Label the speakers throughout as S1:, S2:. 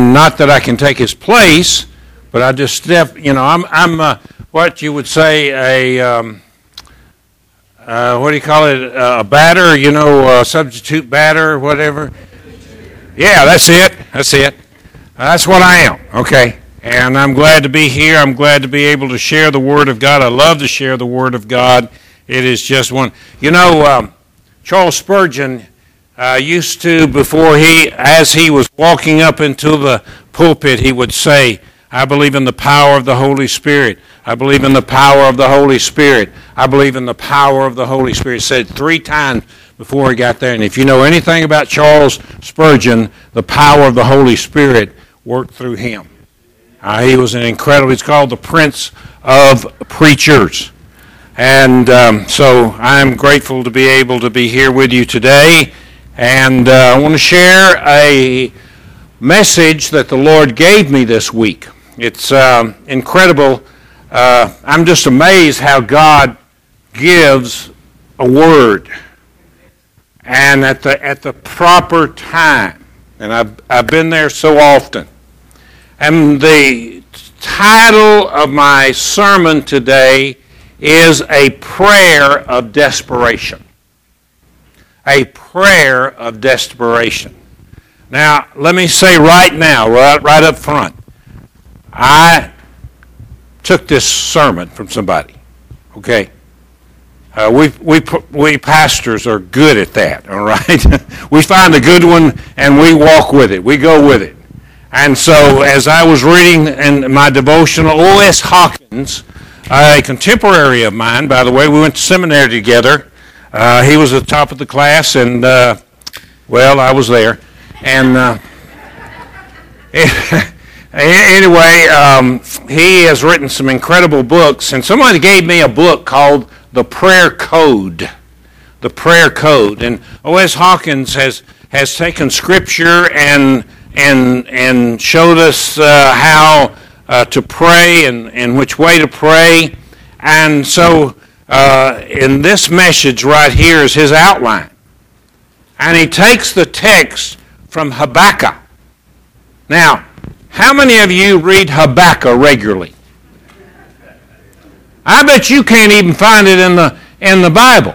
S1: and not that I can take his place, but I just step. You know, I'm I'm uh, what you would say a um, uh, what do you call it? Uh, a batter? You know, substitute batter, or whatever. Yeah, that's it. That's it. That's what I am. Okay. And I'm glad to be here. I'm glad to be able to share the Word of God. I love to share the Word of God. It is just one. You know, um, Charles Spurgeon uh, used to, before he, as he was walking up into the pulpit, he would say, I believe in the power of the Holy Spirit. I believe in the power of the Holy Spirit. I believe in the power of the Holy Spirit. Said three times before he got there. And if you know anything about Charles Spurgeon, the power of the Holy Spirit worked through him. Uh, he was an incredible, he's called the Prince of Preachers. And um, so I'm grateful to be able to be here with you today. And uh, I want to share a message that the Lord gave me this week. It's um, incredible. Uh, I'm just amazed how God gives a word and at the, at the proper time. And I've, I've been there so often. And the title of my sermon today is A Prayer of Desperation. A prayer of desperation. Now, let me say right now, right, right up front, I took this sermon from somebody. Okay? Uh, we, we, we pastors are good at that, all right? we find a good one and we walk with it, we go with it. And so, as I was reading in my devotional, O.S. Hawkins, a contemporary of mine, by the way, we went to seminary together. Uh, he was at the top of the class, and, uh, well, I was there. And uh, anyway, um, he has written some incredible books, and somebody gave me a book called The Prayer Code. The Prayer Code. And O.S. Hawkins has, has taken Scripture and and, and showed us uh, how uh, to pray and, and which way to pray. And so, uh, in this message right here is his outline. And he takes the text from Habakkuk. Now, how many of you read Habakkuk regularly? I bet you can't even find it in the, in the Bible.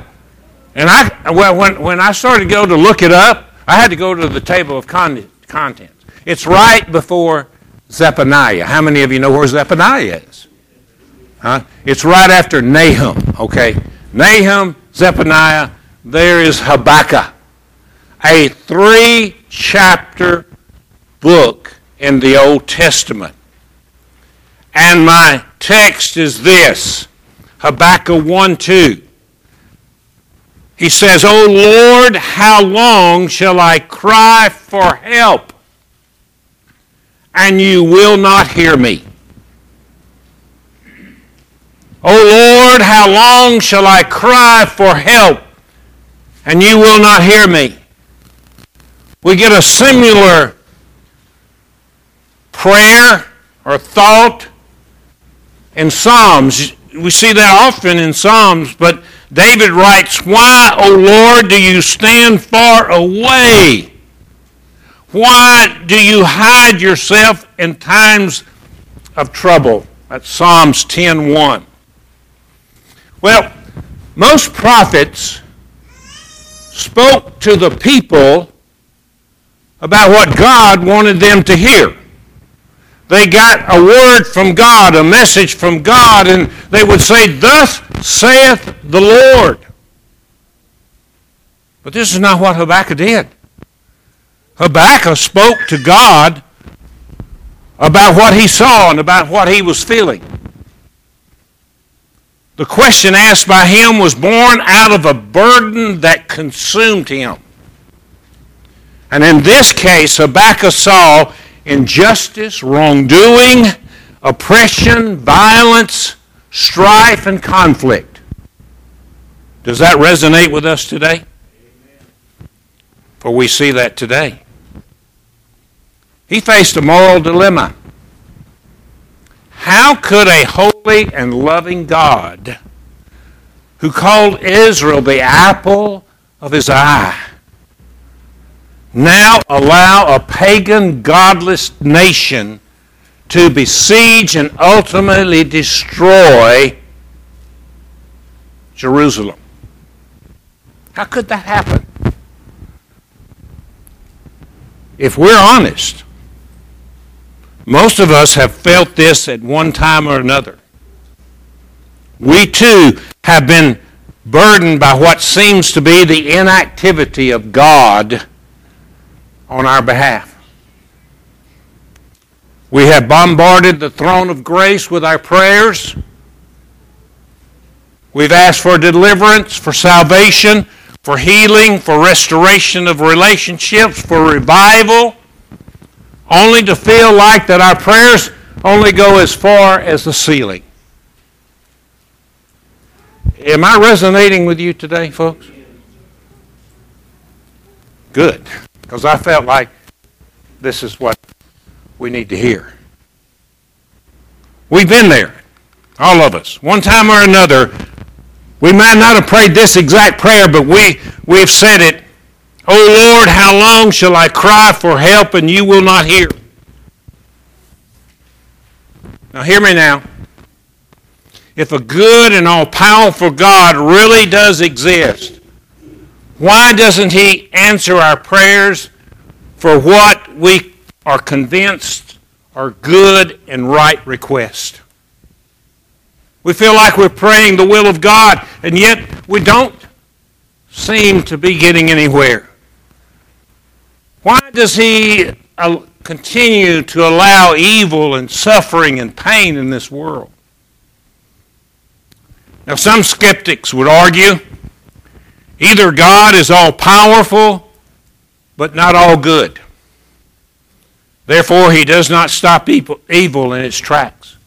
S1: And I, well, when, when I started to go to look it up, I had to go to the table of contents. It's right before Zephaniah. How many of you know where Zephaniah is? Huh? It's right after Nahum, okay? Nahum, Zephaniah, there is Habakkuk. A three chapter book in the Old Testament. And my text is this Habakkuk 1 2. He says, O Lord, how long shall I cry for help? And you will not hear me. O Lord, how long shall I cry for help? And you will not hear me. We get a similar prayer or thought in Psalms. We see that often in Psalms, but David writes, Why, O Lord, do you stand far away? Why do you hide yourself in times of trouble? That's Psalms 10.1. Well, most prophets spoke to the people about what God wanted them to hear. They got a word from God, a message from God, and they would say, Thus saith the Lord. But this is not what Habakkuk did. Habakkuk spoke to God about what he saw and about what he was feeling. The question asked by him was born out of a burden that consumed him. And in this case, Habakkuk saw injustice, wrongdoing, oppression, violence, strife, and conflict. Does that resonate with us today? For we see that today. He faced a moral dilemma. How could a holy and loving God, who called Israel the apple of his eye, now allow a pagan, godless nation to besiege and ultimately destroy Jerusalem. How could that happen? If we're honest, most of us have felt this at one time or another. We too have been burdened by what seems to be the inactivity of God on our behalf. We have bombarded the throne of grace with our prayers. We've asked for deliverance, for salvation, for healing, for restoration of relationships, for revival, only to feel like that our prayers only go as far as the ceiling. Am I resonating with you today, folks? Good, because I felt like this is what we need to hear. We've been there, all of us, one time or another. We might not have prayed this exact prayer, but we, we've said it. Oh Lord, how long shall I cry for help and you will not hear? Now, hear me now. If a good and all powerful God really does exist, why doesn't He answer our prayers for what we are convinced are good and right requests? We feel like we're praying the will of God, and yet we don't seem to be getting anywhere. Why does He uh, continue to allow evil and suffering and pain in this world. Now, some skeptics would argue either God is all powerful, but not all good. Therefore, he does not stop evil in its tracks.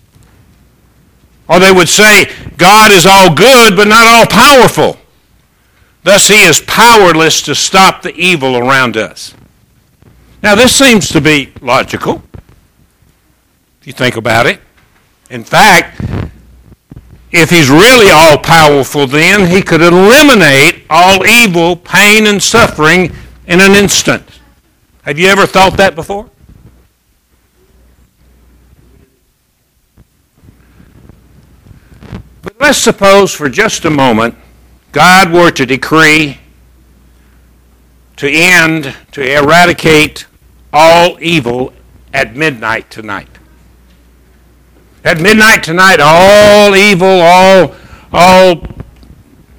S1: Or they would say, God is all good, but not all powerful. Thus, he is powerless to stop the evil around us. Now, this seems to be logical if you think about it. In fact, if he's really all powerful, then he could eliminate all evil, pain, and suffering in an instant. Have you ever thought that before? But let's suppose for just a moment God were to decree to end, to eradicate all evil at midnight tonight. At midnight tonight, all evil, all, all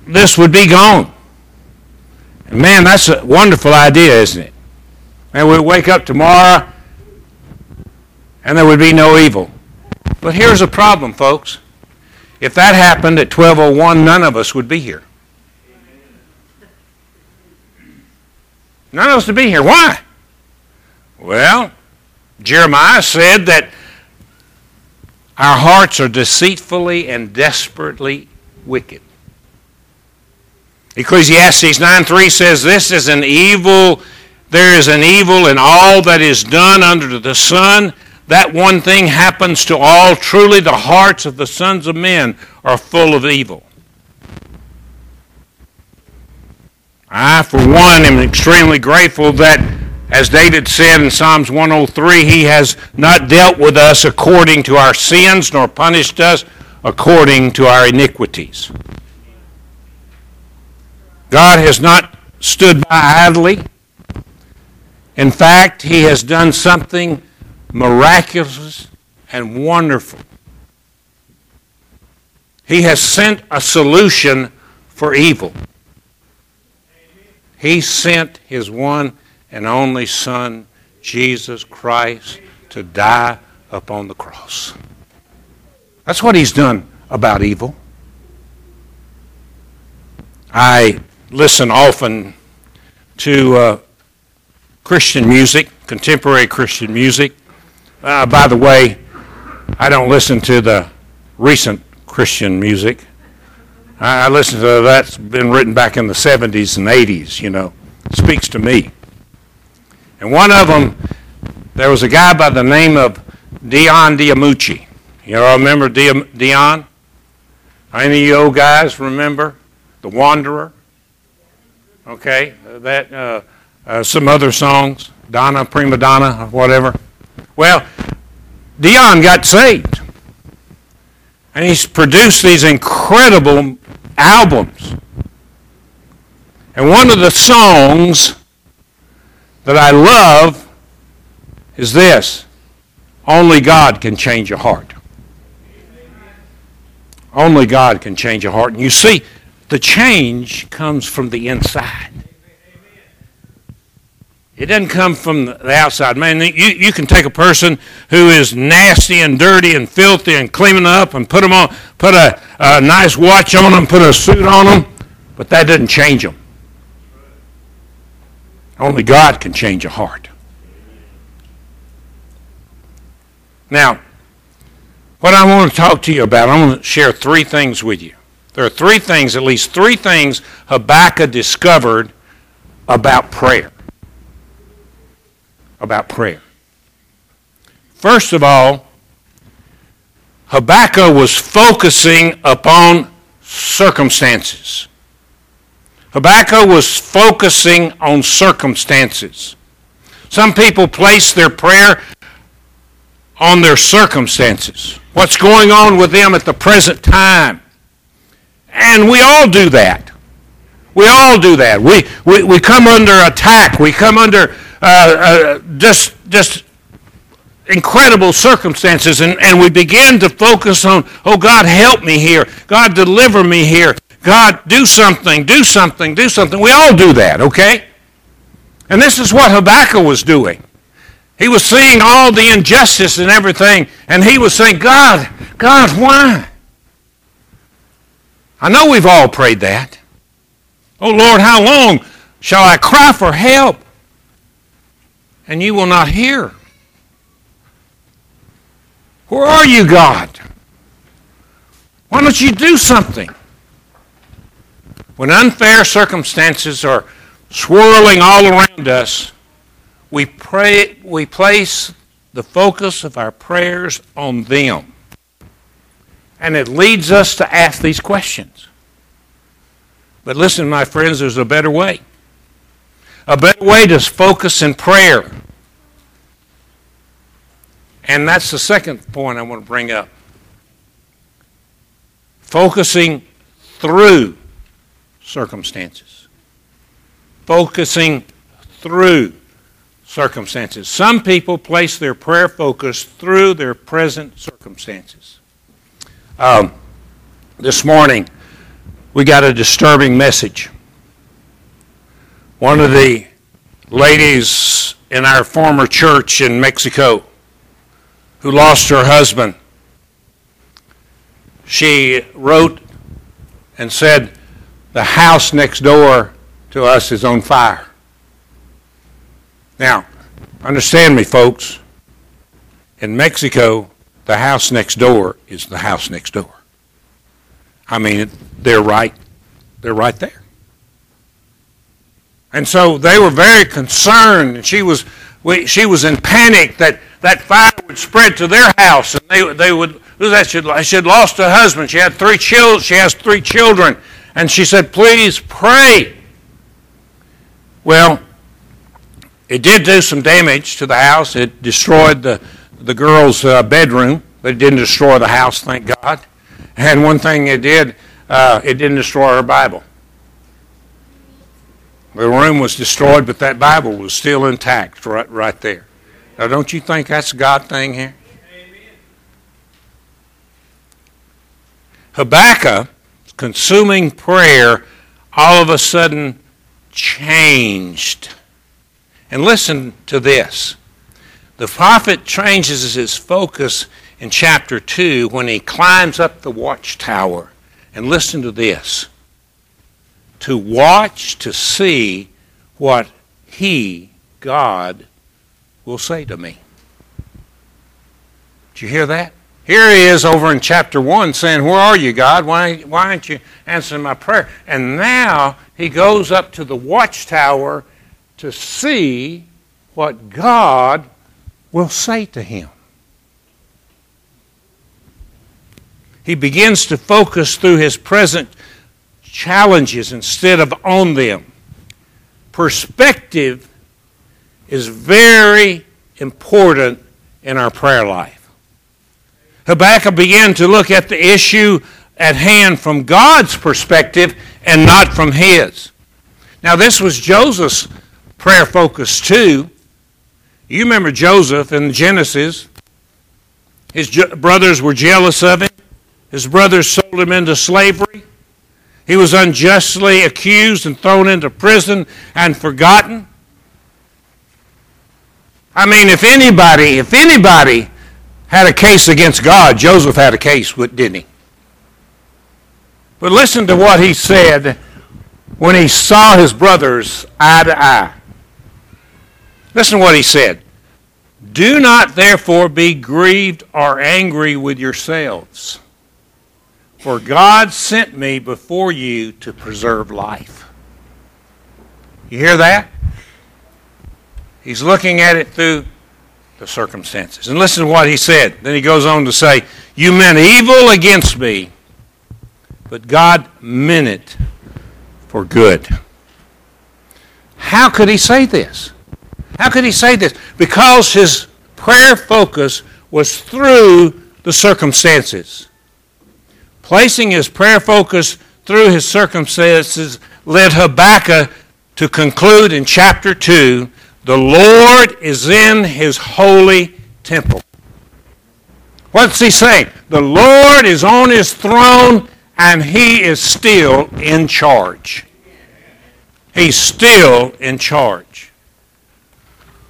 S1: this would be gone. Man, that's a wonderful idea, isn't it? And we'd wake up tomorrow and there would be no evil. But here's a problem, folks. If that happened at 1201, none of us would be here. None of us would be here. Why? Well, Jeremiah said that our hearts are deceitfully and desperately wicked. Ecclesiastes 9:3 says this is an evil there is an evil in all that is done under the sun. That one thing happens to all. Truly the hearts of the sons of men are full of evil. I, for one, am extremely grateful that as David said in Psalms 103, He has not dealt with us according to our sins, nor punished us according to our iniquities. God has not stood by idly. In fact, He has done something miraculous and wonderful. He has sent a solution for evil. He sent His one and only Son, Jesus Christ, to die upon the cross. That's what he's done about evil. I listen often to uh, Christian music, contemporary Christian music. Uh, by the way, I don't listen to the recent Christian music. I, I listen to that's been written back in the 70s and 80s, you know. It speaks to me. And one of them, there was a guy by the name of Dion DiMucci. You all remember Dion? Any of you old guys remember? The Wanderer? Okay, that uh, uh, some other songs, Donna, Prima Donna, whatever. Well, Dion got saved. And he's produced these incredible albums. And one of the songs that I love is this Only God can change a heart. Only God can change a heart. And you see, the change comes from the inside. It doesn't come from the outside. Man, you, you can take a person who is nasty and dirty and filthy and clean up and put them on, put a, a nice watch on them, put a suit on them, but that doesn't change them. Only God can change a heart. Now, what I want to talk to you about, I want to share three things with you. There are three things, at least three things, Habakkuk discovered about prayer. About prayer. First of all, Habakkuk was focusing upon circumstances. Habakkuk was focusing on circumstances. Some people place their prayer on their circumstances, what's going on with them at the present time. And we all do that. We all do that. We, we, we come under attack. We come under uh, uh, just, just incredible circumstances, and, and we begin to focus on, oh, God, help me here. God, deliver me here. God, do something, do something, do something. We all do that, okay? And this is what Habakkuk was doing. He was seeing all the injustice and everything, and he was saying, God, God, why? I know we've all prayed that. Oh Lord, how long shall I cry for help? And you will not hear. Where are you, God? Why don't you do something? When unfair circumstances are swirling all around us, we, pray, we place the focus of our prayers on them. And it leads us to ask these questions. But listen, my friends, there's a better way. A better way to focus in prayer. And that's the second point I want to bring up. Focusing through circumstances. Focusing through circumstances. Some people place their prayer focus through their present circumstances. Um, this morning, we got a disturbing message. One of the ladies in our former church in Mexico who lost her husband, she wrote and said, The house next door to us is on fire. Now, understand me, folks. In Mexico, the house next door is the house next door. I mean, they're right, they're right there. And so they were very concerned, and she was, we, she was in panic that that fire would spread to their house, and they, they would lose that. She, she had lost her husband. She had three children. She has three children, and she said, "Please pray." Well, it did do some damage to the house. It destroyed the, the girl's uh, bedroom, but it didn't destroy the house, thank God. And one thing it did, uh, it didn't destroy her Bible. The room was destroyed, but that Bible was still intact right, right there. Now, don't you think that's a God thing here? Habakkuk, consuming prayer, all of a sudden changed. And listen to this. The prophet changes his focus in chapter 2 when he climbs up the watchtower. And listen to this to watch to see what he, God, will say to me. Did you hear that? Here he is over in chapter 1 saying, Where are you, God? Why, why aren't you answering my prayer? And now he goes up to the watchtower to see what God will say to him. He begins to focus through his present challenges instead of on them. Perspective is very important in our prayer life. Habakkuk began to look at the issue at hand from God's perspective and not from his. Now, this was Joseph's prayer focus too. You remember Joseph in Genesis. His brothers were jealous of him. His brothers sold him into slavery. He was unjustly accused and thrown into prison and forgotten. I mean, if anybody, if anybody had a case against God, Joseph had a case, didn't he? But listen to what he said when he saw his brothers eye to eye. Listen to what he said. Do not therefore be grieved or angry with yourselves, for God sent me before you to preserve life. You hear that? He's looking at it through the circumstances. And listen to what he said. Then he goes on to say, You meant evil against me, but God meant it for good. How could he say this? How could he say this? Because his prayer focus was through the circumstances. Placing his prayer focus through his circumstances led Habakkuk to conclude in chapter 2 the Lord is in his holy temple. What's he saying? The Lord is on his throne and he is still in charge. He's still in charge.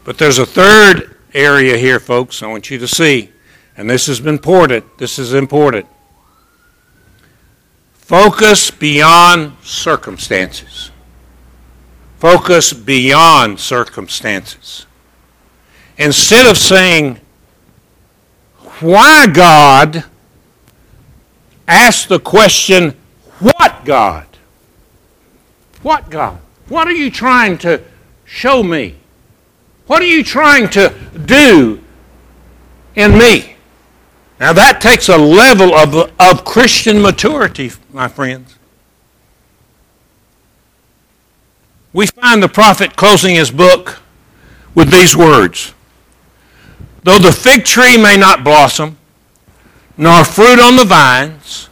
S1: But there's a third area here, folks, I want you to see, and this has been important. This is important. Focus beyond circumstances. Focus beyond circumstances. Instead of saying, Why God? Ask the question, What God? What God? What are you trying to show me? What are you trying to do in me? Now that takes a level of, of Christian maturity, my friends. We find the prophet closing his book with these words Though the fig tree may not blossom, nor fruit on the vines,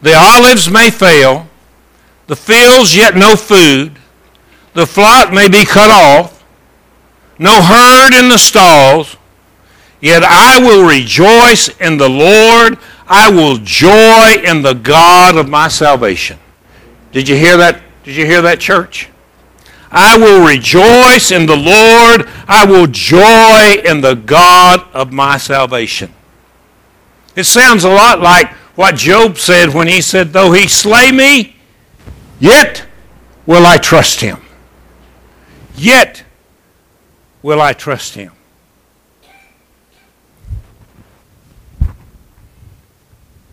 S1: the olives may fail, the fields yet no food, the flock may be cut off, no herd in the stalls, yet I will rejoice in the Lord. I will joy in the God of my salvation. Did you hear that? Did you hear that, church? I will rejoice in the Lord. I will joy in the God of my salvation. It sounds a lot like what Job said when he said, Though he slay me, yet will I trust him. Yet will I trust him.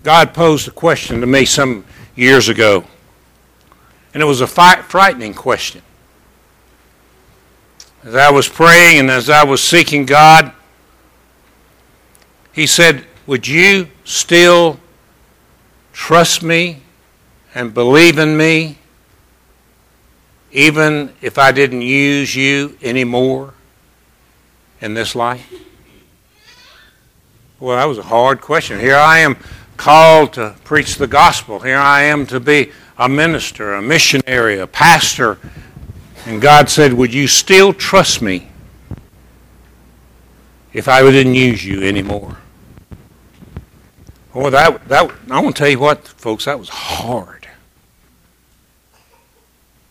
S1: God posed a question to me some years ago, and it was a frightening question. As I was praying and as I was seeking God, He said, Would you still trust me and believe in me even if I didn't use you anymore in this life? Well, that was a hard question. Here I am called to preach the gospel. Here I am to be a minister, a missionary, a pastor and God said, Would you still trust me if I didn't use you anymore? Well, that, that, I want to tell you what, folks, that was hard.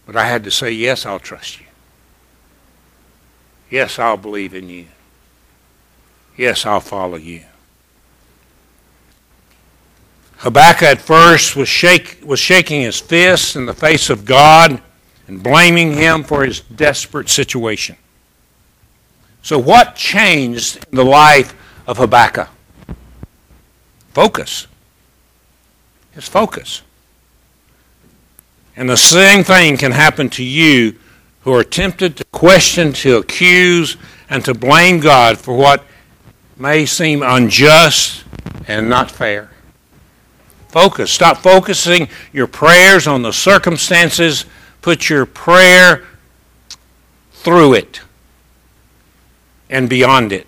S1: But I had to say, Yes, I'll trust you. Yes, I'll believe in you. Yes, I'll follow you. Habakkuk at first was, shake, was shaking his fists in the face of God and blaming him for his desperate situation. So, what changed in the life of Habakkuk? Focus. His focus. And the same thing can happen to you who are tempted to question, to accuse, and to blame God for what may seem unjust and not fair. Focus. Stop focusing your prayers on the circumstances Put your prayer through it. and beyond it.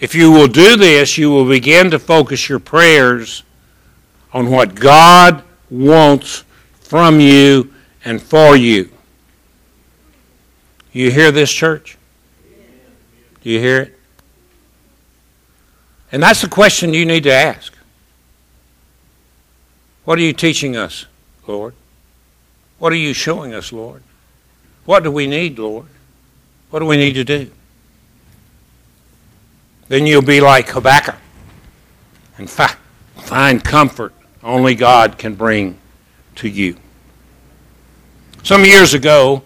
S1: If you will do this, you will begin to focus your prayers on what God wants from you and for you. You hear this, church? Do you hear it? And that's the question you need to ask. What are you teaching us, Lord? What are you showing us, Lord? What do we need, Lord? What do we need to do? Then you'll be like Habakkuk and fi- find comfort only God can bring to you. Some years ago,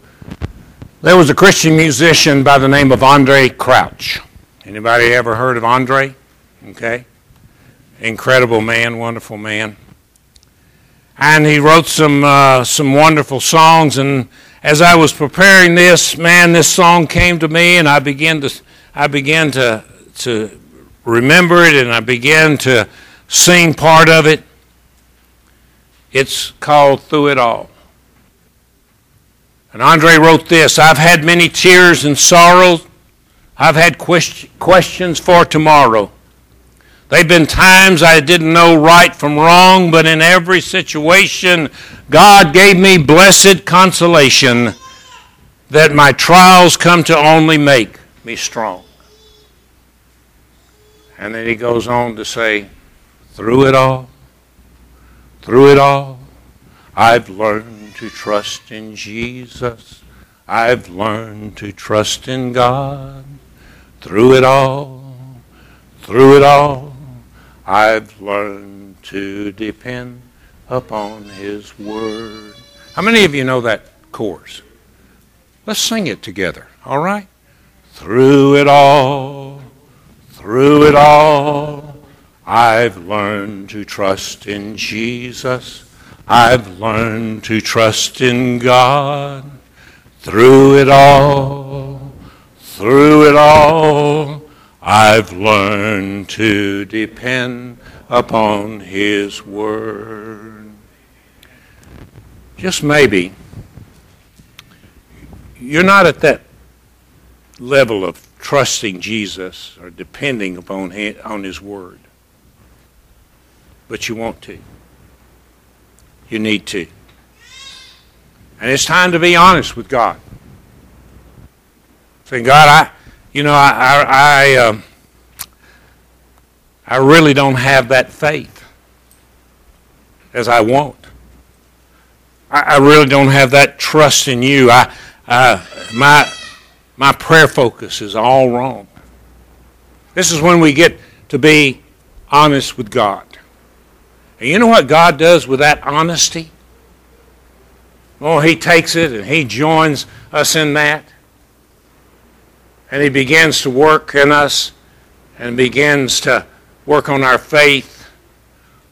S1: there was a Christian musician by the name of Andre Crouch. Anybody ever heard of Andre? Okay. Incredible man, wonderful man. And he wrote some uh, some wonderful songs and as I was preparing this, man, this song came to me and I began to I began to to remember it and I began to sing part of it. It's called Through It All. And Andre wrote this I've had many tears and sorrows. I've had questions for tomorrow. There have been times I didn't know right from wrong, but in every situation, God gave me blessed consolation that my trials come to only make me strong. And then he goes on to say, through it all, through it all, I've learned to trust in Jesus. I've learned to trust in God. Through it all, through it all, I've learned to depend upon His Word. How many of you know that chorus? Let's sing it together, all right? Through it all, through it all, I've learned to trust in Jesus. I've learned to trust in God through it all, through it all. I've learned to depend upon His Word. Just maybe you're not at that level of trusting Jesus or depending upon his, on His Word, but you want to. You need to. And it's time to be honest with God. Saying, God, I, you know, I, I, I, um, I really don't have that faith as I want. I, I really don't have that trust in you. I, uh, my, my prayer focus is all wrong. This is when we get to be honest with God. And you know what God does with that honesty? Oh, He takes it and He joins us in that. And He begins to work in us and begins to work on our faith,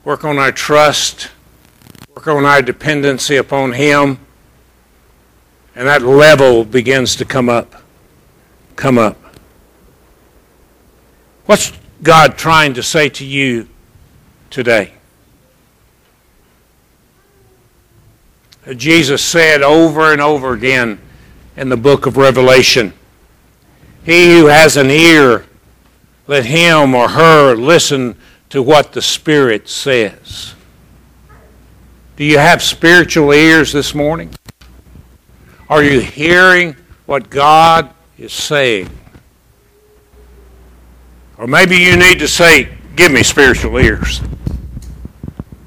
S1: work on our trust, work on our dependency upon Him. And that level begins to come up. Come up. What's God trying to say to you today? Jesus said over and over again in the book of Revelation He who has an ear, let him or her listen to what the Spirit says. Do you have spiritual ears this morning? Are you hearing what God is saying? Or maybe you need to say, Give me spiritual ears.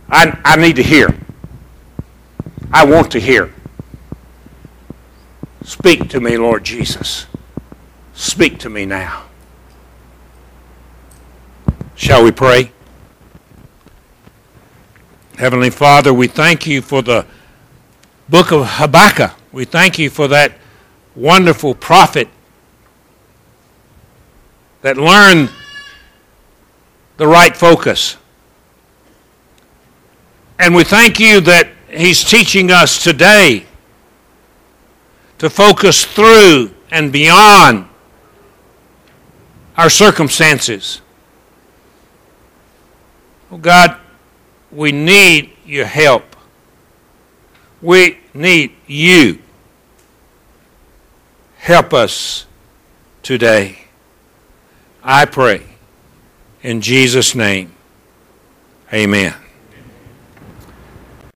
S1: I, I need to hear. I want to hear. Speak to me, Lord Jesus. Speak to me now. Shall we pray? Heavenly Father, we thank you for the book of Habakkuk. We thank you for that wonderful prophet that learned the right focus. And we thank you that He's teaching us today to focus through and beyond our circumstances. Oh God, we need your help. We need you. Help us today. I pray. In Jesus' name, amen.